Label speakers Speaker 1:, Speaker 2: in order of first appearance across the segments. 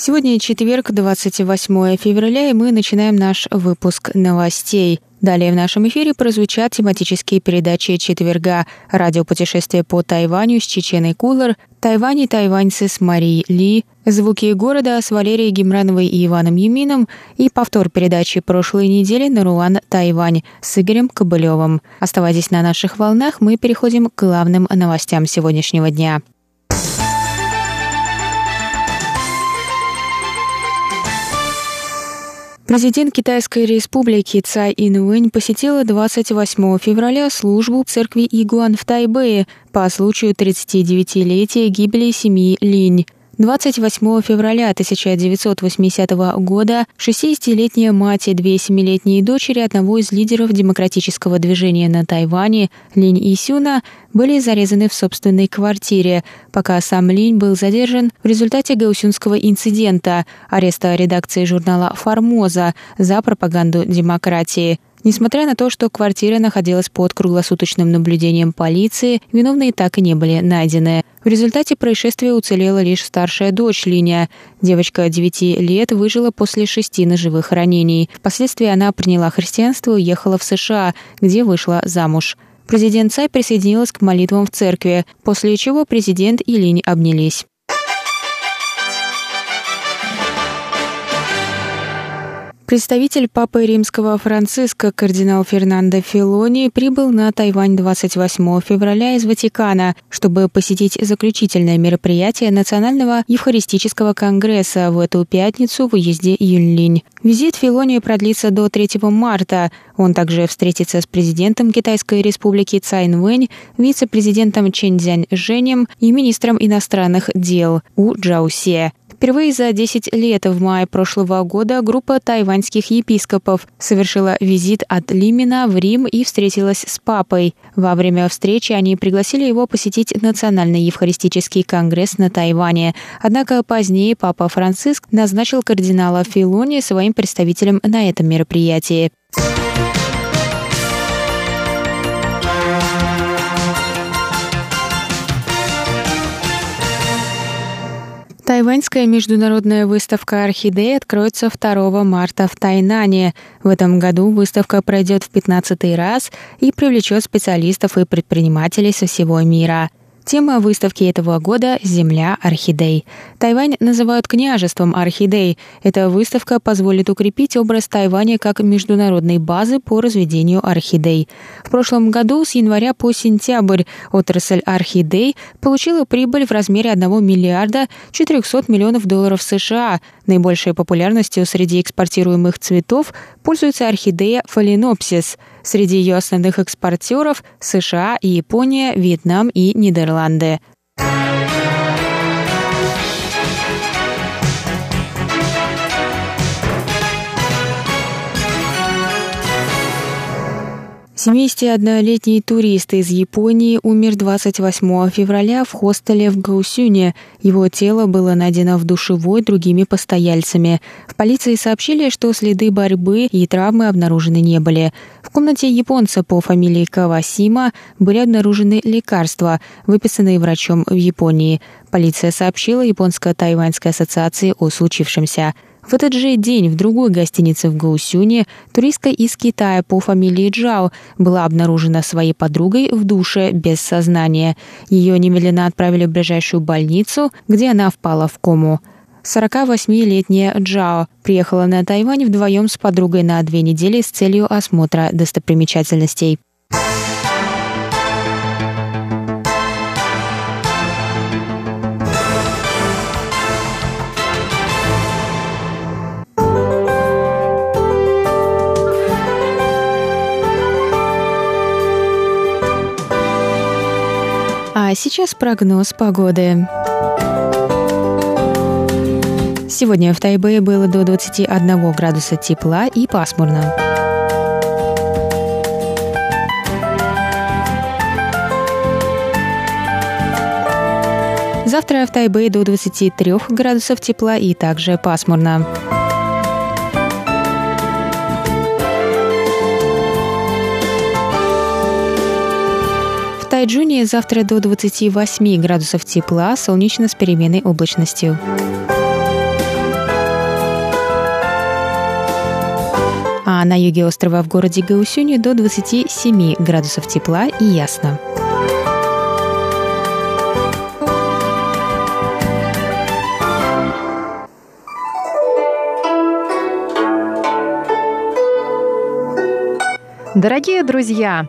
Speaker 1: Сегодня четверг, 28 февраля, и мы начинаем наш выпуск новостей. Далее в нашем эфире прозвучат тематические передачи четверга «Радиопутешествие по Тайваню» с Чеченой Кулар, «Тайвань и тайваньцы» с Марией Ли, «Звуки города» с Валерией Гемрановой и Иваном Юмином и повтор передачи прошлой недели «Наруан Тайвань» с Игорем Кобылевым. Оставайтесь на наших волнах, мы переходим к главным новостям сегодняшнего дня. Президент Китайской республики Цай Инуэнь посетила 28 февраля службу церкви Игуан в Тайбэе по случаю 39-летия гибели семьи Линь. 28 февраля 1980 года 60-летняя мать и две семилетние дочери одного из лидеров демократического движения на Тайване, Линь Исюна, были зарезаны в собственной квартире, пока сам Линь был задержан в результате гаусюнского инцидента, ареста редакции журнала «Формоза» за пропаганду демократии – Несмотря на то, что квартира находилась под круглосуточным наблюдением полиции, виновные так и не были найдены. В результате происшествия уцелела лишь старшая дочь Линия. Девочка 9 лет выжила после шести ножевых ранений. Впоследствии она приняла христианство и уехала в США, где вышла замуж. Президент Цай присоединилась к молитвам в церкви, после чего президент и Линь обнялись. Представитель Папы Римского Франциска кардинал Фернандо Филони прибыл на Тайвань 28 февраля из Ватикана, чтобы посетить заключительное мероприятие Национального Евхаристического конгресса в эту пятницу в уезде Юньлинь. Визит Филони продлится до 3 марта. Он также встретится с президентом Китайской республики Цайн Вэнь, вице-президентом Чен Цзянь Женем и министром иностранных дел У Джаусе. Впервые за 10 лет в мае прошлого года группа тайваньских епископов совершила визит от Лимина в Рим и встретилась с папой. Во время встречи они пригласили его посетить Национальный Евхаристический конгресс на Тайване. Однако позднее папа Франциск назначил кардинала Филони своим представителем на этом мероприятии. Тайваньская международная выставка «Орхидей» откроется 2 марта в Тайнане. В этом году выставка пройдет в 15 раз и привлечет специалистов и предпринимателей со всего мира. Тема выставки этого года – «Земля орхидей». Тайвань называют княжеством орхидей. Эта выставка позволит укрепить образ Тайваня как международной базы по разведению орхидей. В прошлом году с января по сентябрь отрасль орхидей получила прибыль в размере 1 миллиарда 400 миллионов долларов США. Наибольшей популярностью среди экспортируемых цветов пользуется орхидея фаленопсис – Среди ее основных экспортеров – США Япония, Вьетнам и Нидерланды. Niederlande 71-летний турист из Японии умер 28 февраля в хостеле в Гаусюне. Его тело было найдено в душевой другими постояльцами. В полиции сообщили, что следы борьбы и травмы обнаружены не были. В комнате японца по фамилии Кавасима были обнаружены лекарства, выписанные врачом в Японии. Полиция сообщила Японско-Тайваньской ассоциации о случившемся. В этот же день в другой гостинице в Гаусюне туристка из Китая по фамилии Джао была обнаружена своей подругой в душе без сознания. Ее немедленно отправили в ближайшую больницу, где она впала в кому. 48-летняя Джао приехала на Тайвань вдвоем с подругой на две недели с целью осмотра достопримечательностей. Сейчас прогноз погоды. Сегодня в Тайбэе было до 21 градуса тепла и пасмурно. Завтра в Тайбэе до 23 градусов тепла и также пасмурно. Тайджуне завтра до 28 градусов тепла, солнечно с переменной облачностью. А на юге острова в городе Гаусюни до 27 градусов тепла и ясно.
Speaker 2: Дорогие друзья,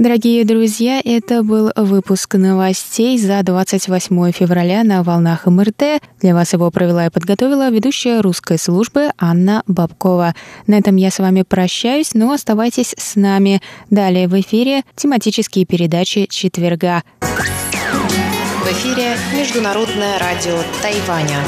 Speaker 1: Дорогие друзья, это был выпуск новостей за 28 февраля на волнах МРТ. Для вас его провела и подготовила ведущая русской службы Анна Бабкова. На этом я с вами прощаюсь, но оставайтесь с нами. Далее в эфире тематические передачи четверга.
Speaker 2: В эфире Международное радио Тайваня.